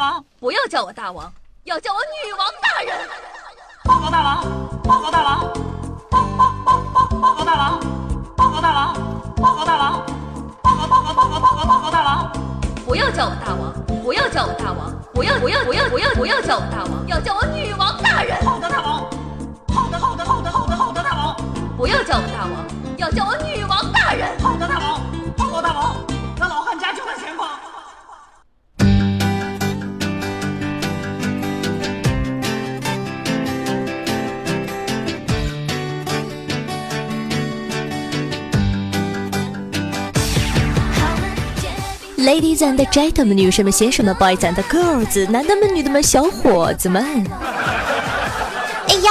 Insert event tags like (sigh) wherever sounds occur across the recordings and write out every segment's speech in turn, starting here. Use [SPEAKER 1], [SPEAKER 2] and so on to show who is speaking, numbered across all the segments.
[SPEAKER 1] 王，
[SPEAKER 2] 不要叫我大王，要叫我女王大人。
[SPEAKER 1] 报告大王，报告大王，报报报报报告大王，报告大王，报告大王，报告报告报告报告报告大王。
[SPEAKER 2] 不要叫我大王，不要叫我大王，不要不要不要不要不要叫我大王，要叫我女王大人。
[SPEAKER 1] 好的，大王。好的，好的，好的，好的，好的，大王。
[SPEAKER 2] 不要叫我大王，要叫我女王大人。
[SPEAKER 1] 好的，大王。
[SPEAKER 3] Ladies and gentlemen，女士们、先生们，boys and girls，男的们、女的们、小伙子们。
[SPEAKER 4] 哎呀，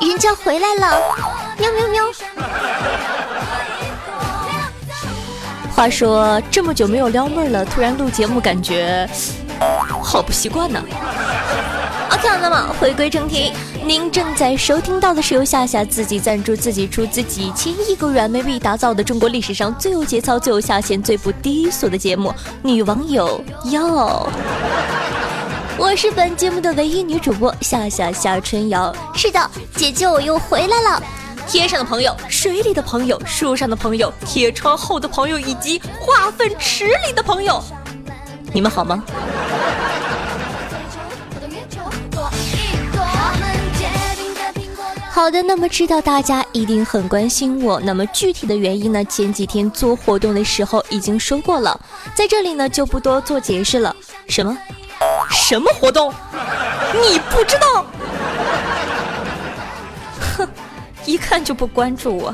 [SPEAKER 4] 人家回来了！喵喵喵。
[SPEAKER 3] 话说这么久没有撩妹了，突然录节目，感觉好不习惯呢。OK，那么回归正题，您正在收听到的是由夏夏自己赞助、自己出资几千亿个软妹币打造的中国历史上最有节操、最有下限、最不低俗的节目《女网友要》。我是本节目的唯一女主播夏夏夏春瑶。
[SPEAKER 4] 是的，姐姐我又回来了。
[SPEAKER 3] 天上的朋友，水里的朋友，树上的朋友，铁窗后的朋友，以及化粪池里的朋友，你们好吗？好的，那么知道大家一定很关心我，那么具体的原因呢？前几天做活动的时候已经说过了，在这里呢就不多做解释了。什么？什么活动？你不知道？哼，一看就不关注我。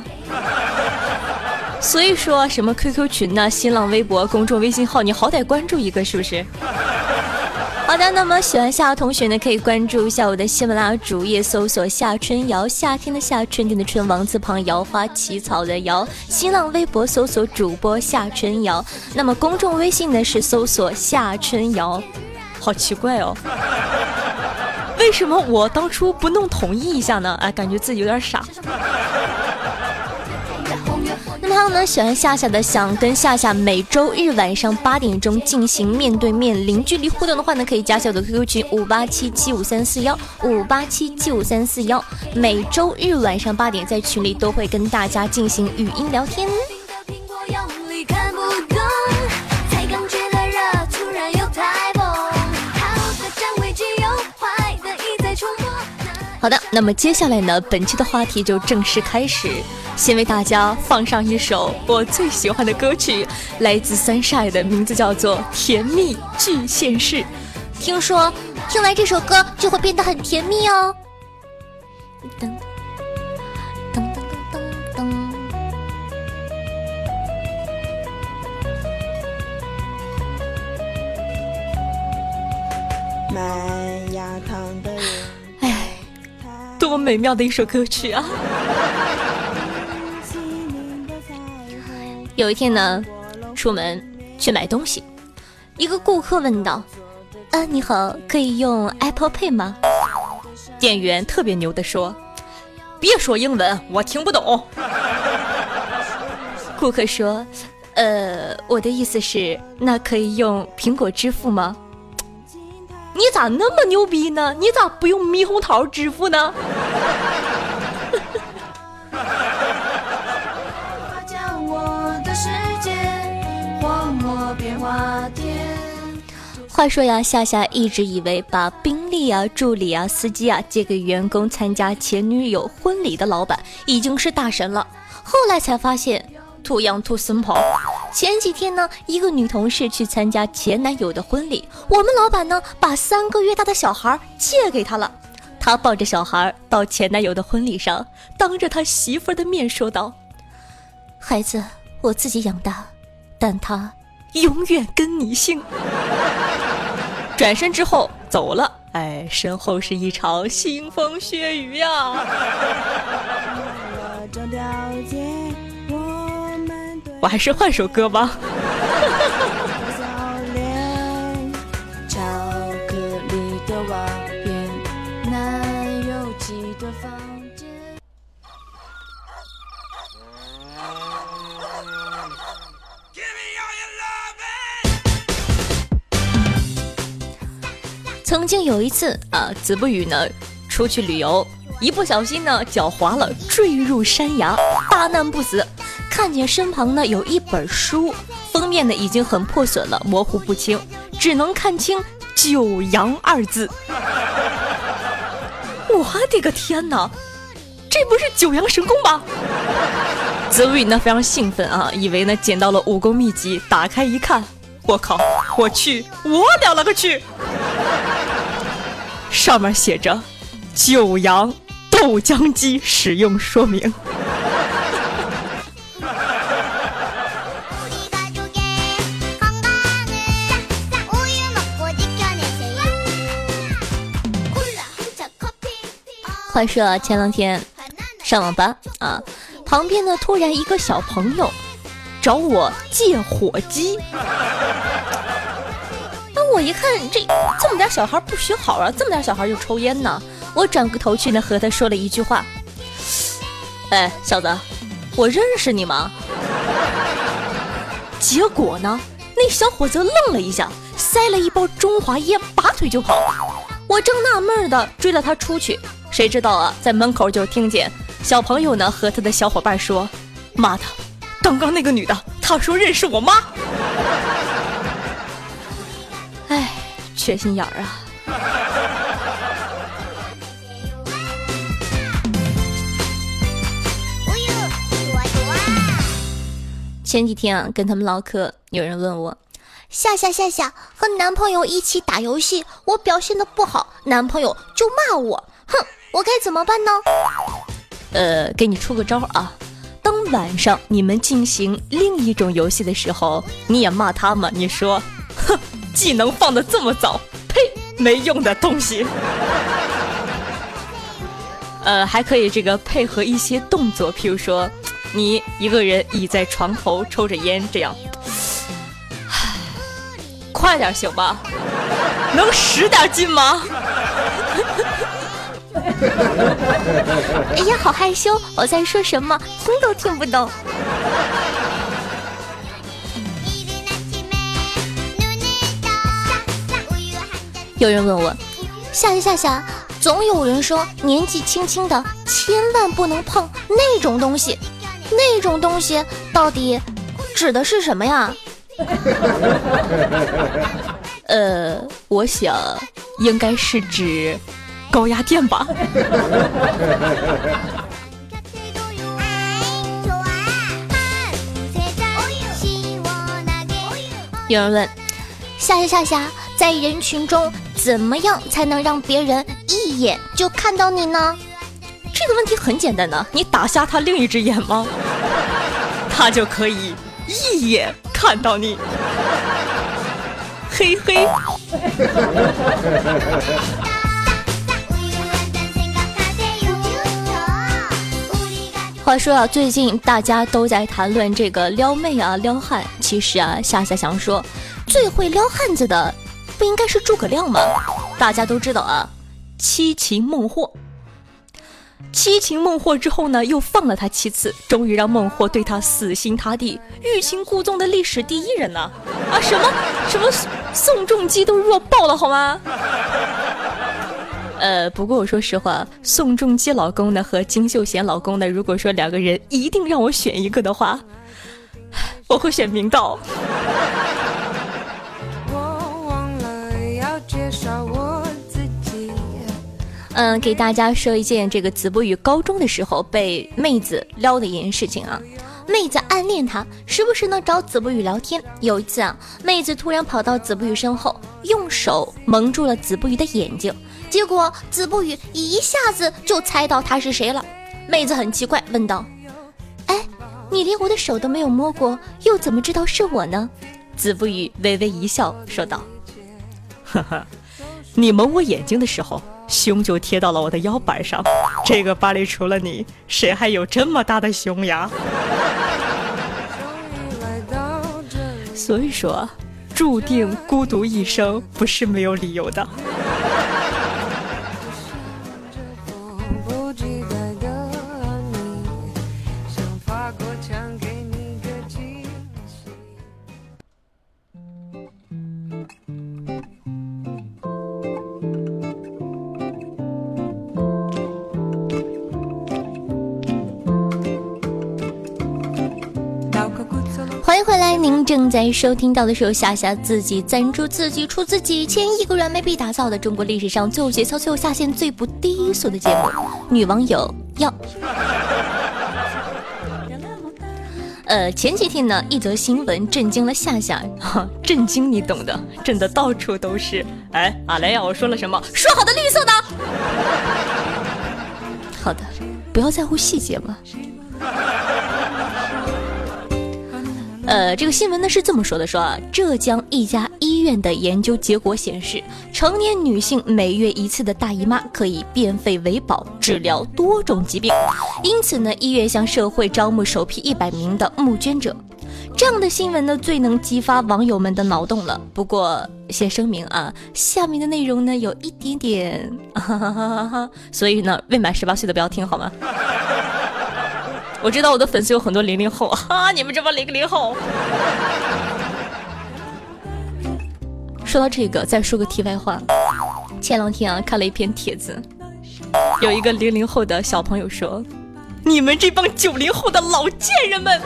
[SPEAKER 3] 所以说什么 QQ 群呢？新浪微博、公众微信号，你好歹关注一个是不是？好的，那么喜欢夏同学呢，可以关注一下我的喜马拉雅主页，搜索夏春瑶，夏天的夏，春天的春，王字旁，瑶花起草的瑶。新浪微博搜索主播夏春瑶，那么公众微信呢是搜索夏春瑶。好奇怪哦，为什么我当初不弄统一一下呢？哎，感觉自己有点傻。那么还有呢，喜欢夏夏的，想跟夏夏每周日晚上八点钟进行面对面零距离互动的话呢，可以加下我的 QQ 群五八七七五三四幺五八七七五三四幺，每周日晚上八点在群里都会跟大家进行语音聊天。好的，那么接下来呢，本期的话题就正式开始。先为大家放上一首我最喜欢的歌曲，来自 Sunshine 的名字叫做《甜蜜巨现世》。
[SPEAKER 4] 听说听完这首歌就会变得很甜蜜哦。噔噔噔噔噔噔。
[SPEAKER 5] 麦芽糖的，
[SPEAKER 3] 么美妙的一首歌曲啊！有一天呢，出门去买东西，一个顾客问道：“啊，你好，可以用 Apple Pay 吗？”店员特别牛的说：“别说英文，我听不懂。(laughs) ”顾客说：“呃，我的意思是，那可以用苹果支付吗？”你咋那么牛逼呢？你咋不用猕猴桃支付呢？话说呀，夏夏一直以为把宾利啊、助理啊、司机啊借给员工参加前女友婚礼的老板已经是大神了，后来才发现，too young too simple。前几天呢，一个女同事去参加前男友的婚礼，我们老板呢把三个月大的小孩借给她了，她抱着小孩到前男友的婚礼上，当着他媳妇的面说道：“孩子我自己养大，但他永远跟你姓。”转身之后走了，哎，身后是一场腥风血雨呀。我还是换首歌吧。曾经有一次啊，子不语呢出去旅游，一不小心呢脚滑了，坠入山崖，大难不死。看见身旁呢有一本书，封面呢已经很破损了，模糊不清，只能看清“九阳”二字。我的个天哪，这不是九阳神功吗？子不语呢非常兴奋啊，以为呢捡到了武功秘籍，打开一看，我靠，我去，我了了个去！上面写着“九阳豆浆机使用说明”。话说前两天上网吧啊，旁边呢突然一个小朋友找我借火机。我一看，这这么点小孩不学好啊，这么点小孩就抽烟呢。我转过头去呢，和他说了一句话：“哎，小子，我认识你吗？”结果呢，那小伙子愣了一下，塞了一包中华烟，拔腿就跑。我正纳闷的追了他出去，谁知道啊，在门口就听见小朋友呢和他的小伙伴说：“妈的，刚刚那个女的，她说认识我妈。”缺心眼儿啊！前几天啊，跟他们唠嗑，有人问我：
[SPEAKER 4] 夏夏夏夏，和男朋友一起打游戏，我表现的不好，男朋友就骂我，哼，我该怎么办呢？
[SPEAKER 3] 呃，给你出个招啊，当晚上你们进行另一种游戏的时候，你也骂他吗？你说，哼。技能放的这么早，呸，没用的东西。(laughs) 呃，还可以这个配合一些动作，譬如说，你一个人倚在床头抽着烟，这样，(sighs) 快点行吧？(laughs) 能使点劲吗？(laughs)
[SPEAKER 4] 哎呀，好害羞，我在说什么，听都听不懂。
[SPEAKER 3] 有人问我，
[SPEAKER 4] 夏夏夏夏，总有人说年纪轻轻的千万不能碰那种东西，那种东西到底指的是什么呀？(laughs)
[SPEAKER 3] 呃，我想应该是指高压电吧。(laughs) 有人问，
[SPEAKER 4] 夏夏夏夏，在人群中。怎么样才能让别人一眼就看到你呢？
[SPEAKER 3] 这个问题很简单的，你打瞎他另一只眼吗？(laughs) 他就可以一眼看到你。嘿嘿。(laughs) 话说啊，最近大家都在谈论这个撩妹啊、撩汉。其实啊，夏夏想说，最会撩汉子的。不应该是诸葛亮吗？大家都知道啊，七擒孟获。七擒孟获之后呢，又放了他七次，终于让孟获对他死心塌地，欲擒故纵的历史第一人呢？啊，什么什么宋仲基都弱爆了好吗？呃，不过我说实话，宋仲基老公呢和金秀贤老公呢，如果说两个人一定让我选一个的话，(sighs) 我会选明道。嗯，给大家说一件这个子不语高中的时候被妹子撩的一件事情啊。妹子暗恋他，时不时呢找子不语聊天。有一次啊，妹子突然跑到子不语身后，用手蒙住了子不语的眼睛，结果子不语一下子就猜到他是谁了。妹子很奇怪，问道：“哎，你连我的手都没有摸过，又怎么知道是我呢？”子不语微微一笑，说道：“ (laughs) 哈哈，你蒙我眼睛的时候。”胸就贴到了我的腰板上，这个班里除了你，谁还有这么大的胸呀？所以说，注定孤独一生不是没有理由的。正在收听到的是由夏夏自己赞助、自己出自己千亿个软妹币打造的中国历史上最有节操、最有下限、最不低俗的节目《女网友要》。(laughs) 呃，前几天呢，一则新闻震惊了夏夏，(laughs) 震惊你懂的，震的到处都是。哎，阿雷呀，我说了什么？说好的绿色的。(laughs) 好的，不要在乎细节嘛。呃，这个新闻呢是这么说的：说啊，浙江一家医院的研究结果显示，成年女性每月一次的大姨妈可以变废为宝，治疗多种疾病。因此呢，医院向社会招募首批一百名的募捐者。这样的新闻呢，最能激发网友们的脑洞了。不过先声明啊，下面的内容呢有一点点，哈哈哈哈所以呢，未满十八岁的不要听好吗？我知道我的粉丝有很多零零后，(laughs) 哈，你们这帮零零后。说到这个，再说个题外话。前两天啊，看了一篇帖子，有一个零零后的小朋友说：“你们这帮九零后的老贱人们，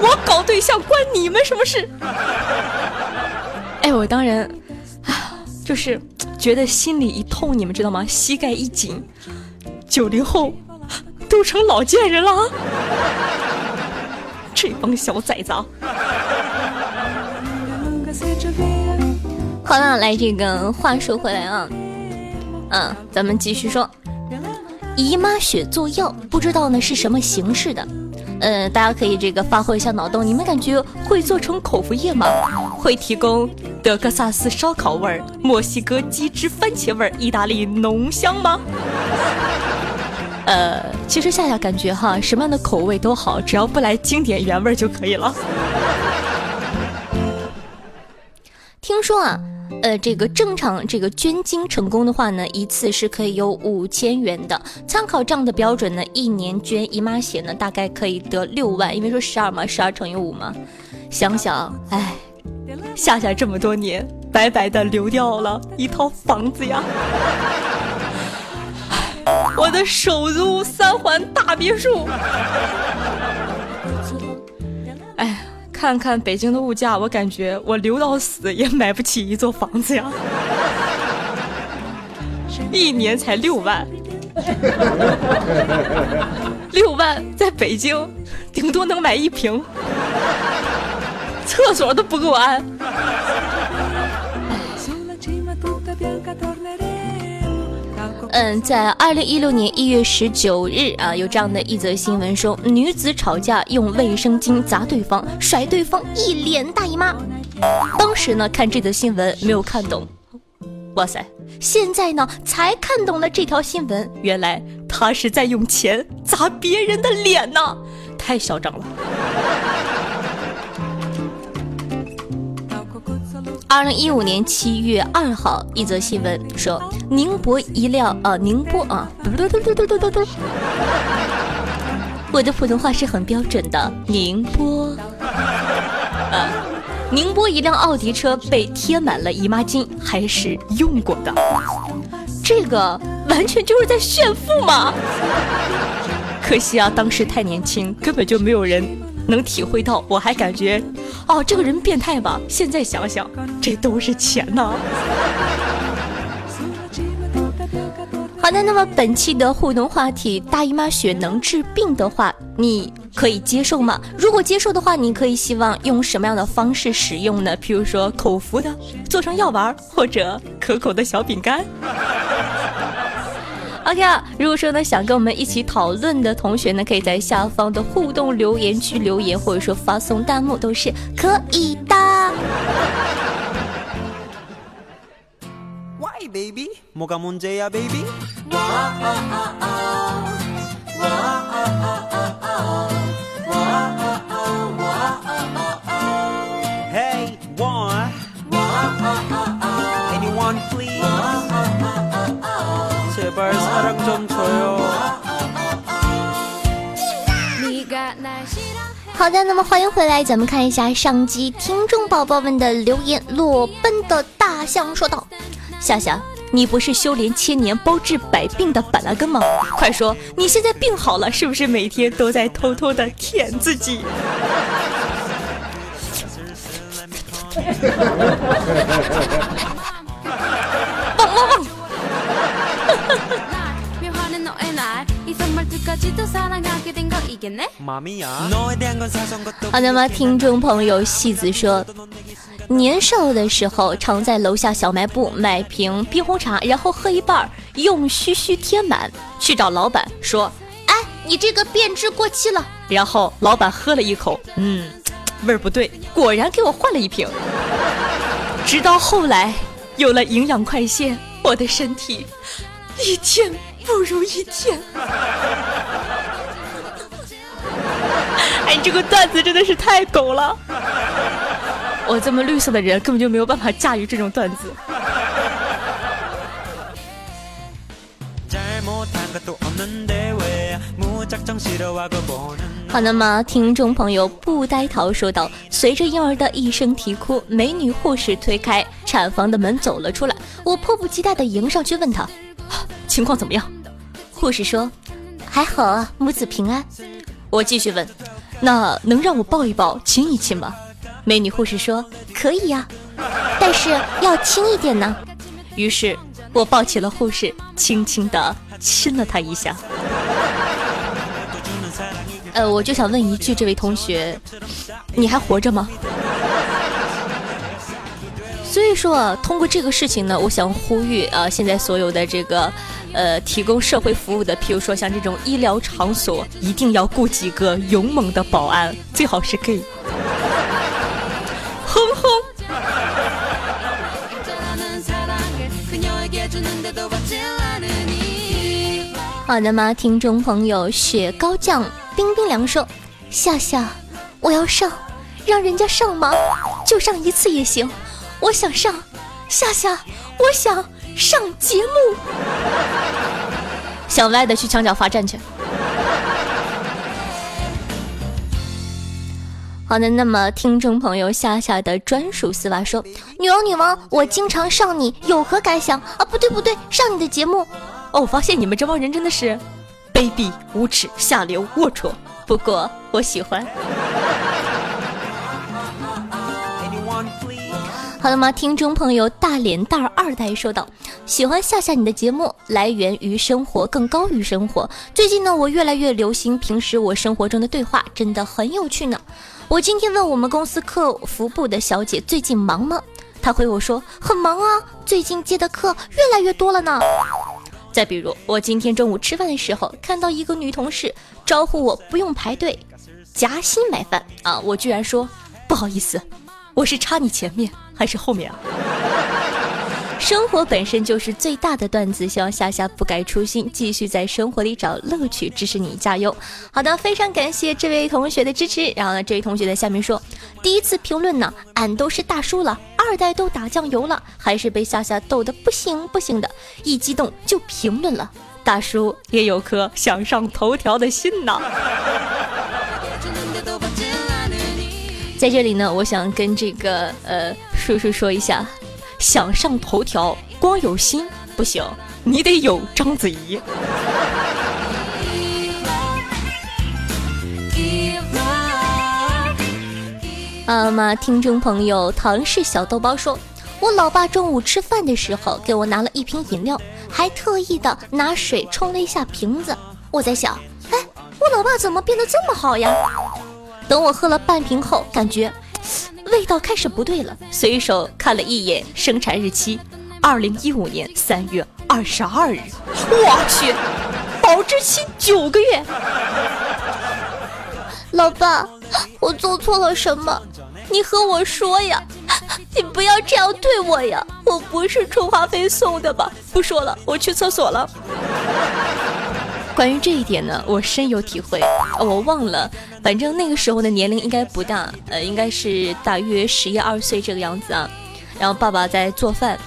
[SPEAKER 3] 我搞对象关你们什么事？”哎，我当然，啊，(sighs) 就是觉得心里一痛，你们知道吗？膝盖一紧，九零后。都成老贱人了，(laughs) 这帮小崽子！好了，来这个话说回来啊，嗯，咱们继续说，姨妈血做药，不知道呢是什么形式的？呃，大家可以这个发挥一下脑洞，你们感觉会做成口服液吗？会提供德克萨斯烧烤味儿、墨西哥鸡汁番茄味儿、意大利浓香吗？呃，其实夏夏感觉哈，什么样的口味都好，只要不来经典原味就可以了。听说啊，呃，这个正常这个捐精成功的话呢，一次是可以有五千元的。参考这样的标准呢，一年捐姨妈血呢，大概可以得六万，因为说十二嘛，十二乘以五嘛。想想，哎，夏夏这么多年白白的流掉了一套房子呀。我的首租三环大别墅，哎，看看北京的物价，我感觉我留到死也买不起一座房子呀！一年才六万，六万在北京顶多能买一平，厕所都不够安。嗯，在二零一六年一月十九日啊，有这样的一则新闻说，女子吵架用卫生巾砸对方，甩对方一脸大姨妈。当时呢，看这则新闻没有看懂，哇塞，现在呢才看懂了这条新闻，原来他是在用钱砸别人的脸呢，太嚣张了。二零一五年七月二号，一则新闻说，宁波一辆呃，宁波啊，嘟嘟嘟嘟嘟嘟嘟嘟，我的普通话是很标准的，宁波，(laughs) 啊，宁波一辆奥迪车被贴满了姨妈巾，还是用过的，这个完全就是在炫富嘛。可惜啊，当时太年轻，根本就没有人能体会到，我还感觉。哦，这个人变态吧？现在想想，这都是钱呐。(laughs) 好的，那么本期的互动话题：大姨妈血能治病的话，你可以接受吗？如果接受的话，你可以希望用什么样的方式使用呢？譬如说口服的，做成药丸，或者可口的小饼干。ok 啊如果说呢想跟我们一起讨论的同学呢可以在下方的互动留言区留言或者说发送弹幕都是可以的。Why baby 好的，那么欢迎回来，咱们看一下上集听众宝宝们的留言。裸奔的大象说道：“夏夏，你不是修炼千年包治百病的板蓝根吗？快说，你现在病好了，是不是每天都在偷偷的舔自己？” (laughs) 好的吗？听众朋友戏子说，年少的时候常在楼下小卖部买瓶冰红茶，然后喝一半，用嘘嘘填满，去找老板说，
[SPEAKER 4] 哎，你这个变质过期了。
[SPEAKER 3] 然后老板喝了一口，嗯，味儿不对，果然给我换了一瓶。直到后来有了营养快线，我的身体一天不如一天 (laughs) 哎你这个段子真的是太狗了。我这么绿色的人根本就没有办法驾驭这种段子。好那么听众朋友不呆桃说道随着婴儿的一声啼哭美女护士推开产房的门走了出来。我迫不及待的迎上去问她情况怎么样？护士说：还好啊，母子平安。我继续问：那能让我抱一抱、亲一亲吗？美女护士说：可以呀、但是要轻一点呢。于是我抱起了护士，轻轻地亲了她一下。呃，我就想问一句，这位同学，你还活着吗？所以说，通过这个事情呢，我想呼吁啊、现在所有的这个，呃，提供社会服务的，譬如说像这种医疗场所，一定要雇几个勇猛的保安，最好是 gay。哼哼。(laughs) 好的吗，听众朋友，雪糕酱冰冰凉说，笑笑，我要上，让人家上吗？就上一次也行。我想上，夏夏，我想上节目。想歪的去墙角罚站去。”好的，那么听众朋友夏夏的专属丝袜说：“
[SPEAKER 4] 女王，女王，我经常上你，有何感想啊？不对，不对，上你的节目。
[SPEAKER 3] 哦，我发现你们这帮人真的是卑鄙、无耻、下流、龌龊。不过我喜欢。好了吗？听众朋友，大脸蛋儿二代说道：“喜欢夏夏你的节目，来源于生活，更高于生活。最近呢，我越来越流行平时我生活中的对话，真的很有趣呢。我今天问我们公司客服部的小姐最近忙吗？她回我说很忙啊，最近接的课越来越多了呢。再比如，我今天中午吃饭的时候，看到一个女同事招呼我不用排队，夹心买饭啊，我居然说不好意思，我是插你前面还是后面啊？生活本身就是最大的段子，希望夏夏不改初心，继续在生活里找乐趣，支持你加油。好的，非常感谢这位同学的支持。然后呢，这位同学在下面说，第一次评论呢，俺都是大叔了，二代都打酱油了，还是被夏夏逗得不行不行的，一激动就评论了。大叔也有颗想上头条的心呐。在这里呢，我想跟这个呃叔叔说一下，想上头条光有心不行，你得有章子怡。
[SPEAKER 6] Give up
[SPEAKER 3] 啊，听众朋友，唐氏小豆包说，我老爸中午吃饭的时候给我拿了一瓶饮料，还特意的拿水冲了一下瓶子。我在想，哎，我老爸怎么变得这么好呀？等我喝了半瓶后，感觉 (sniffs) 味道开始不对了，随手看了一眼生产日期，二零一五年三月二十二日。我去，保质期九个月。老爸，我做错了什么？你和我说呀！你不要这样对我呀！我不是充话费送的吧？不说了，我去厕所了。关于这一点呢，我深有体会。我忘了，反正那个时候的年龄应该不大，呃，应该是大约十一二岁这个样子啊。然后爸爸在做饭，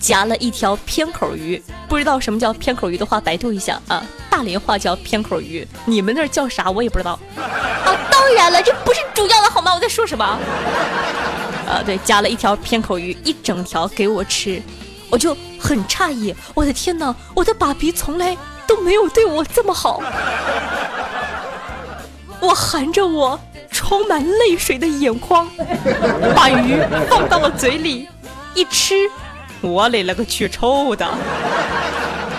[SPEAKER 3] 夹了一条偏口鱼，不知道什么叫偏口鱼的话，百度一下啊。大连话叫偏口鱼，你们那儿叫啥我也不知道。啊，当然了，这不是主要的好吗？我在说什么？啊，对，夹了一条偏口鱼，一整条给我吃，我就很诧异，我的天哪，我的爸比从来都没有对我这么好。我含着我
[SPEAKER 4] 充满泪水的眼眶，把鱼放到了嘴里，一吃，我勒了个去臭的！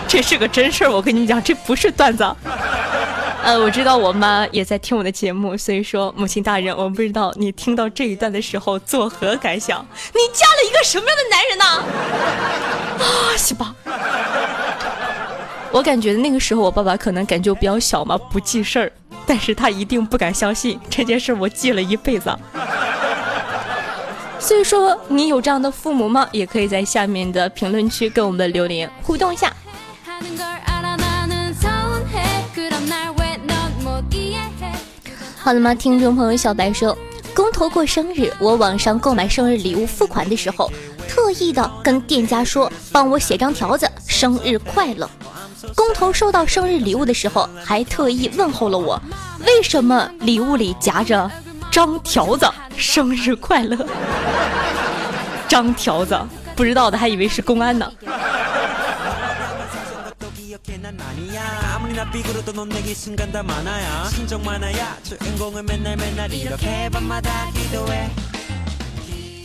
[SPEAKER 4] 这是个真事儿，我跟你讲，这不是段子。呃，我知道我妈也在听我的节目，所以说母亲大人，我不知道你听到这一段的时候作何感想？你嫁了一个什么样的男人呢？啊，西吧。我感觉那个时候，我爸爸可能感觉比较小嘛，不记事儿。但是他一定不敢相信这件事，我记了一辈子。(laughs) 所以说，你有这样的父母吗？也可以在下面的评论区跟我们的留言互动一下。
[SPEAKER 3] 好了吗？听众朋友小白说，工头过生日，我网上购买生日礼物付款的时候，特意的跟店家说，帮我写张条子，生日快乐。工头收到生日礼物的时候，还特意问候了我：“为什么礼物里夹着张条子？生日快乐！” (laughs)
[SPEAKER 4] 张条子，不知道的还以为是公安呢。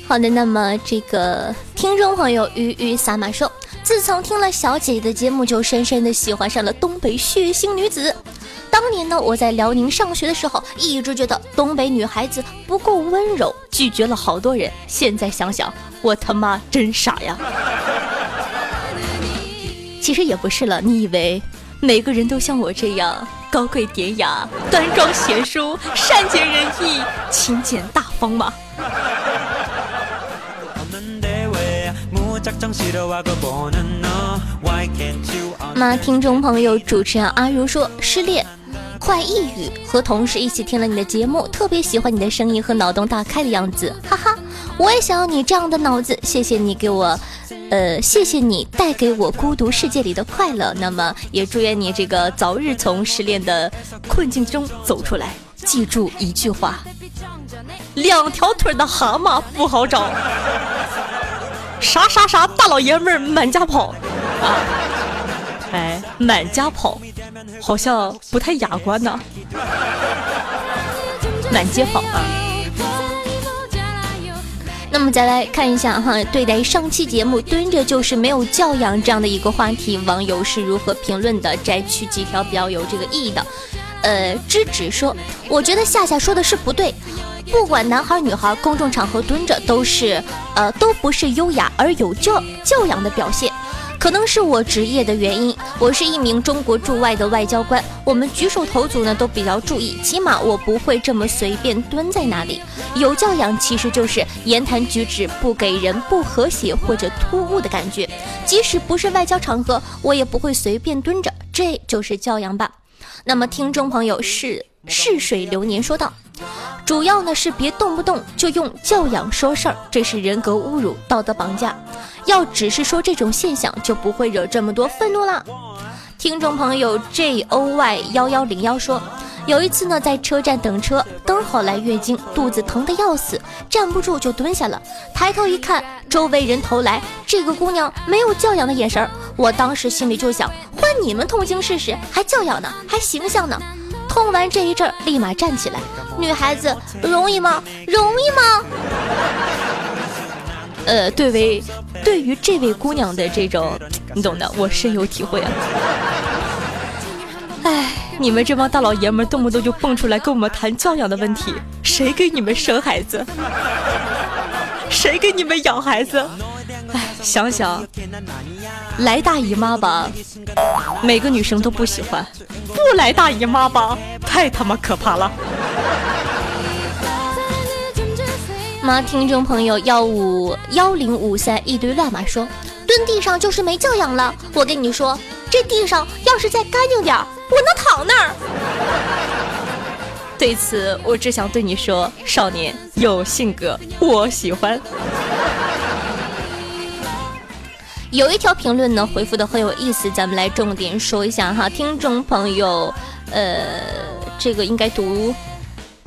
[SPEAKER 3] 好的，那么这个听众朋友鱼鱼撒马说，自从听了小姐姐的节目，就深深的喜欢上了东北血腥女子。当年呢，我在辽宁上学的时候，一直觉得东北女孩子不够温柔，拒绝了好多人。现在想想，我他妈真傻呀！(laughs) 其实也不是了，你以为每个人都像我这样高贵典雅、端庄贤淑、善解人意、勤俭大方吗？那听众朋友，主持人阿如说失恋，快抑郁，和同事一起听了你的节目，特别喜欢你的声音和脑洞大开的样子，哈哈，我也想要你这样的脑子，谢谢你给我，呃，谢谢你带给我孤独世界里的快乐。那么也祝愿你这个早日从失恋的困境中走出来。记住一句话：两条腿的蛤蟆不好找。
[SPEAKER 4] 啥啥啥大老爷们儿满家跑，啊，哎，满家跑，好像不太雅观呢，满街跑啊。
[SPEAKER 3] 那么再来看一下哈，对待上期节目“蹲着就是没有教养”这样的一个话题，网友是如何评论的？摘取几条比较有这个意义的。呃，芝芝说：“我觉得夏夏说的是不对，不管男孩女孩，公众场合蹲着都是，呃，都不是优雅而有教教养的表现。可能是我职业的原因，我是一名中国驻外的外交官，我们举手投足呢都比较注意，起码我不会这么随便蹲在那里。有教养其实就是言谈举止不给人不和谐或者突兀的感觉，即使不是外交场合，我也不会随便蹲着，这就是教养吧。那么听众朋友是逝水流年说道。主要呢是别动不动就用教养说事儿，这是人格侮辱、道德绑架。要只是说这种现象，就不会惹这么多愤怒啦。听众朋友 J O Y 幺幺零幺说，有一次呢在车站等车，刚好来月经，肚子疼得要死，站不住就蹲下了。抬头一看，周围人投来这个姑娘没有教养的眼神儿，我当时心里就想，换你们痛经试试，还教养呢，还形象呢。痛完这一阵儿，立马站起来。女孩子容易吗？容易吗？
[SPEAKER 4] 呃，对为对于这位姑娘的这种，你懂的，我深有体会啊。哎，你们这帮大老爷们动不动就蹦出来跟我们谈教养的问题，谁给你们生孩子？谁给你们养孩子？哎想想来大姨妈吧每个女生都不喜欢。不来大姨妈吧太他妈可怕了。
[SPEAKER 3] 妈听众朋友幺五幺零五三一堆乱码说蹲地上就是没教养了。我跟你说这地上要是再干净点儿我能躺那儿。
[SPEAKER 4] 对此我只想对你说少年有性格我喜欢。
[SPEAKER 3] 有一条评论呢，回复的很有意思，咱们来重点说一下哈。听众朋友，呃，这个应该读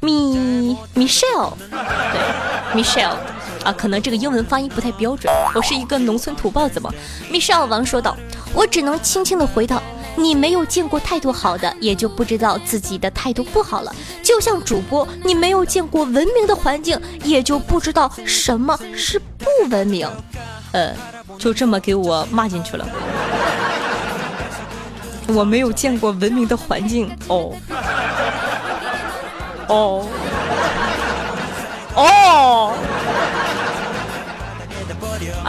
[SPEAKER 3] 米 Michelle，对 Michelle 啊，可能这个英文发音不太标准，我是一个农村土包子嘛。Michelle 王说道：“我只能轻轻的回道，
[SPEAKER 4] 你没有见过态度好的，也就不知道自己的态度不好了。就像主播，你没有见过文明的环境，也就不知道什么是不文明。
[SPEAKER 3] 呃，就这么给我骂进去了。我没有见过文明的环境哦，哦，哦。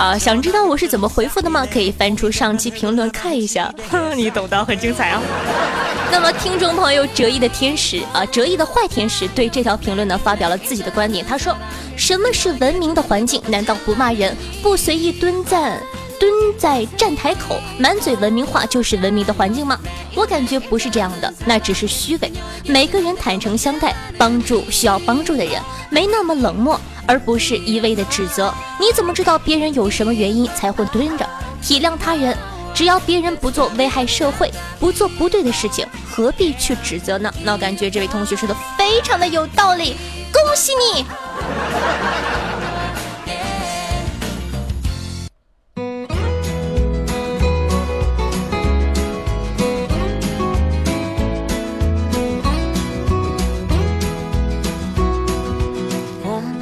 [SPEAKER 3] 啊，想知道我是怎么回复的吗？可以翻出上期评论看一下，哼，(laughs) 你懂的，很精彩啊。那么，听众朋友折翼的天使啊，折翼的坏天使对这条评论呢发表了自己的观点。他说：“什么是文明的环境？难道不骂人，不随意蹲赞？”蹲在站台口，满嘴文明话就是文明的环境吗？我感觉不是这样的，那只是虚伪。每个人坦诚相待，帮助需要帮助的人，没那么冷漠，而不是一味的指责。你怎么知道别人有什么原因才会蹲着？体谅他人，只要别人不做危害社会、不做不对的事情，何必去指责呢？那我感觉这位同学说的非常的有道理，恭喜你！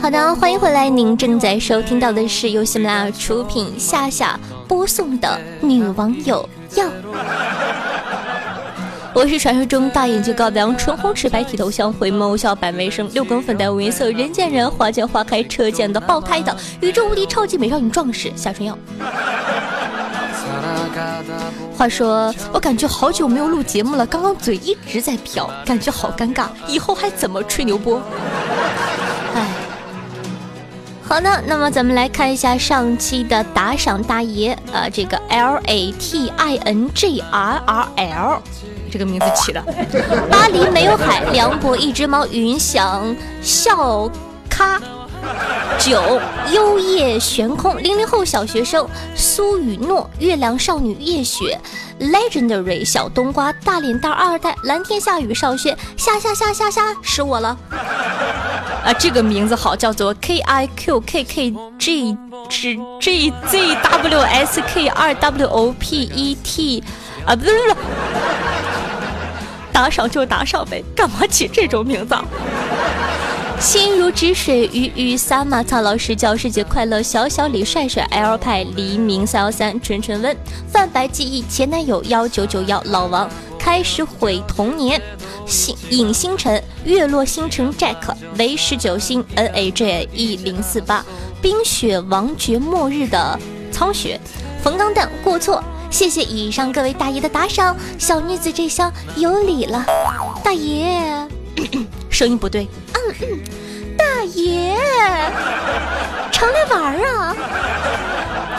[SPEAKER 3] 好的，欢迎回来！您正在收听到的是由喜马拉雅出品、夏夏播送的《女网友要》。我是传说中大眼睛、高鼻梁、唇红齿白、剃头像、回眸笑、百媚生、六根粉黛无颜色、人见人花见花开、车见的爆胎的宇宙无敌超级美少女壮士夏春瑶。话说，我感觉好久没有录节目了，刚刚嘴一直在瓢，感觉好尴尬，以后还怎么吹牛波？好的，那么咱们来看一下上期的打赏大爷，呃，这个 L A T I N G R R L 这个名字起的。(laughs) 巴黎没有海，梁博一只猫，云想笑咖九幽夜悬空，零零后小学生苏雨诺，月亮少女夜雪。Legendary 小冬瓜大脸蛋二代蓝天下雨少轩下下下下下是我了啊！这个名字好，叫做 K I Q K K G G G Z W S K R W O P E T 啊，不是不是，打赏就打赏呗，干嘛起这种名字？心如止水，鱼鱼撒马，曹老师教师节快乐，小小李帅帅，L 派黎明三幺三，纯纯温，泛白记忆，前男友幺九九幺，老王开始毁童年，星影星辰，月落星辰，Jack 为十九星，N A J 一零四八，冰雪王爵末日的苍雪，冯刚蛋过错，谢谢以上各位大爷的打赏，小女子这厢有礼了，大爷。(coughs) 声音不对，嗯嗯，爷，常来玩啊！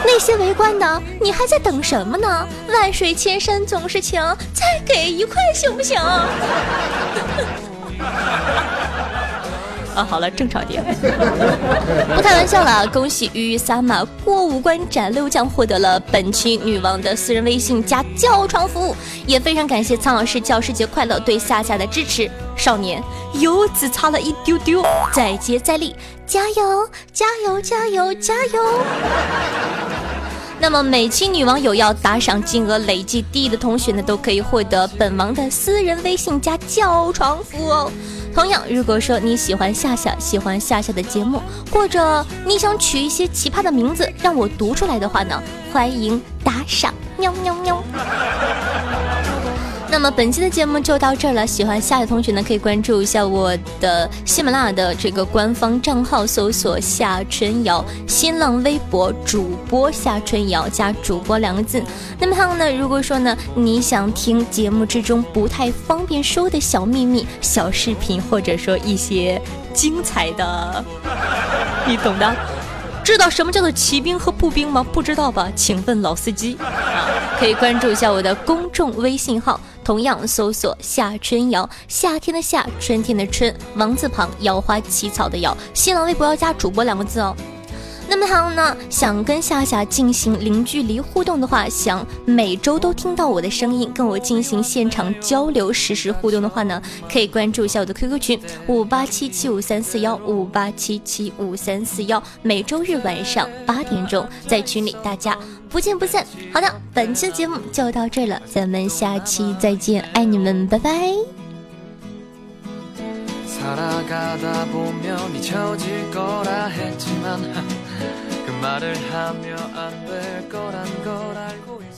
[SPEAKER 3] 那些围观的，你还在等什么呢？万水千山总是情，再给一块行不行？(laughs) 啊，好了，正常点，不 (laughs) 开玩笑了。恭喜鱼鱼撒马过五关斩六将，获得了本期女王的私人微信加叫床服务，也非常感谢苍老师教师节快乐对夏夏的支持。少年又只差了一丢丢，再接再厉，加油加油加油加油！那么每期女网友要打赏金额累计第一的同学呢，都可以获得本王的私人微信加叫床服务哦。同样，如果说你喜欢夏夏，喜欢夏夏的节目，或者你想取一些奇葩的名字让我读出来的话呢，欢迎打赏，喵喵喵。那么本期的节目就到这儿了。喜欢夏的同学呢，可以关注一下我的喜马拉雅的这个官方账号，搜索夏春瑶；新浪微博主播夏春瑶加主播两个字。那么还有呢，如果说呢你想听节目之中不太方便说的小秘密、小视频，或者说一些精彩的，你懂的。知道什么叫做骑兵和步兵吗？不知道吧？请问老司机啊，可以关注一下我的公众微信号。同样搜索夏春瑶，夏天的夏，春天的春，王字旁，瑶花起草的瑶。新浪微博要加主播两个字哦。那么好呢，想跟夏夏进行零距离互动的话，想每周都听到我的声音，跟我进行现场交流、实时互动的话呢，可以关注一下我的 QQ 群五八七七五三四幺五八七七五三四幺，每周日晚上八点钟在群里大家不见不散。好的，本期的节目就到这儿了，咱们下期再见，爱你们，拜拜。
[SPEAKER 7] 살아가다 보면 잊혀질 거라 했지만 그 말을 하며 안 될 거란 걸 알고 있었어